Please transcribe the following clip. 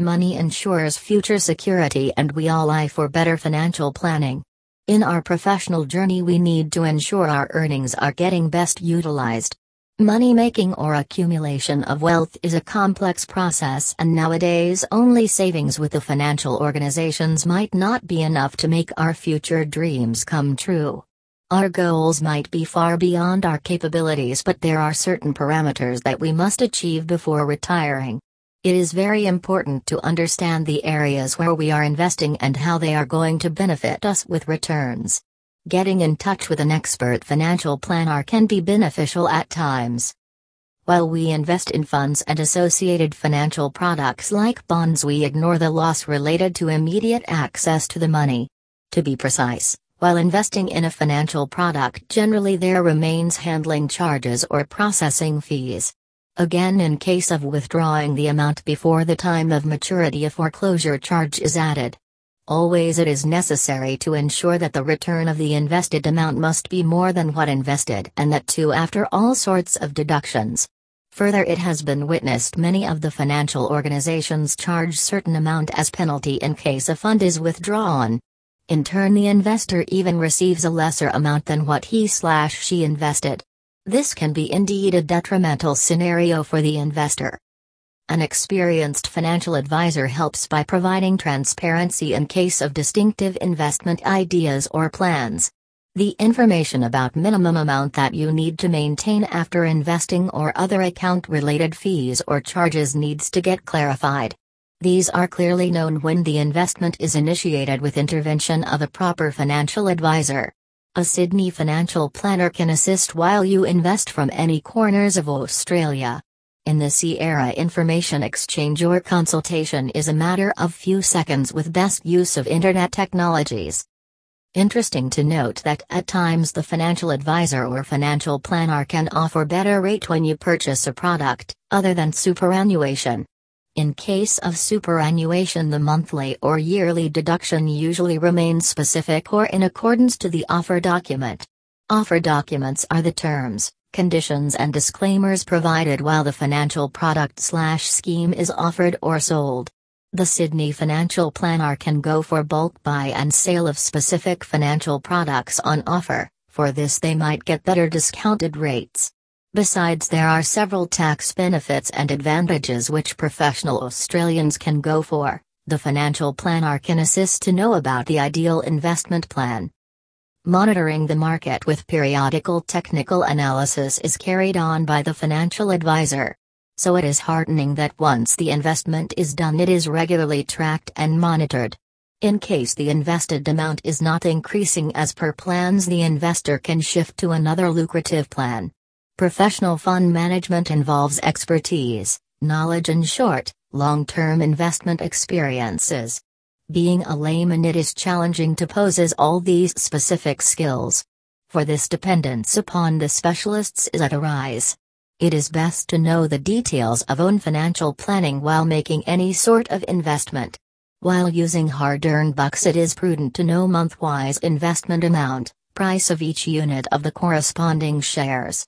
Money ensures future security and we all lie for better financial planning. In our professional journey, we need to ensure our earnings are getting best utilized. Money making or accumulation of wealth is a complex process, and nowadays, only savings with the financial organizations might not be enough to make our future dreams come true. Our goals might be far beyond our capabilities, but there are certain parameters that we must achieve before retiring. It is very important to understand the areas where we are investing and how they are going to benefit us with returns. Getting in touch with an expert financial planner can be beneficial at times. While we invest in funds and associated financial products like bonds, we ignore the loss related to immediate access to the money. To be precise, while investing in a financial product, generally there remains handling charges or processing fees. Again, in case of withdrawing the amount before the time of maturity, a foreclosure charge is added. Always it is necessary to ensure that the return of the invested amount must be more than what invested and that too after all sorts of deductions. Further, it has been witnessed many of the financial organizations charge certain amount as penalty in case a fund is withdrawn. In turn, the investor even receives a lesser amount than what he slash she invested. This can be indeed a detrimental scenario for the investor. An experienced financial advisor helps by providing transparency in case of distinctive investment ideas or plans. The information about minimum amount that you need to maintain after investing or other account related fees or charges needs to get clarified. These are clearly known when the investment is initiated with intervention of a proper financial advisor. A Sydney financial planner can assist while you invest from any corners of Australia. In the Sierra Information Exchange, your consultation is a matter of few seconds with best use of internet technologies. Interesting to note that at times the financial advisor or financial planner can offer better rate when you purchase a product other than superannuation. In case of superannuation, the monthly or yearly deduction usually remains specific or in accordance to the offer document. Offer documents are the terms, conditions, and disclaimers provided while the financial product slash scheme is offered or sold. The Sydney Financial Planner can go for bulk buy and sale of specific financial products on offer, for this, they might get better discounted rates. Besides, there are several tax benefits and advantages which professional Australians can go for. The financial planner can assist to know about the ideal investment plan. Monitoring the market with periodical technical analysis is carried on by the financial advisor. So it is heartening that once the investment is done, it is regularly tracked and monitored. In case the invested amount is not increasing as per plans, the investor can shift to another lucrative plan. Professional fund management involves expertise, knowledge, and short, long term investment experiences. Being a layman, it is challenging to possess all these specific skills. For this dependence upon the specialists is at a rise. It is best to know the details of own financial planning while making any sort of investment. While using hard earned bucks, it is prudent to know month wise investment amount, price of each unit of the corresponding shares,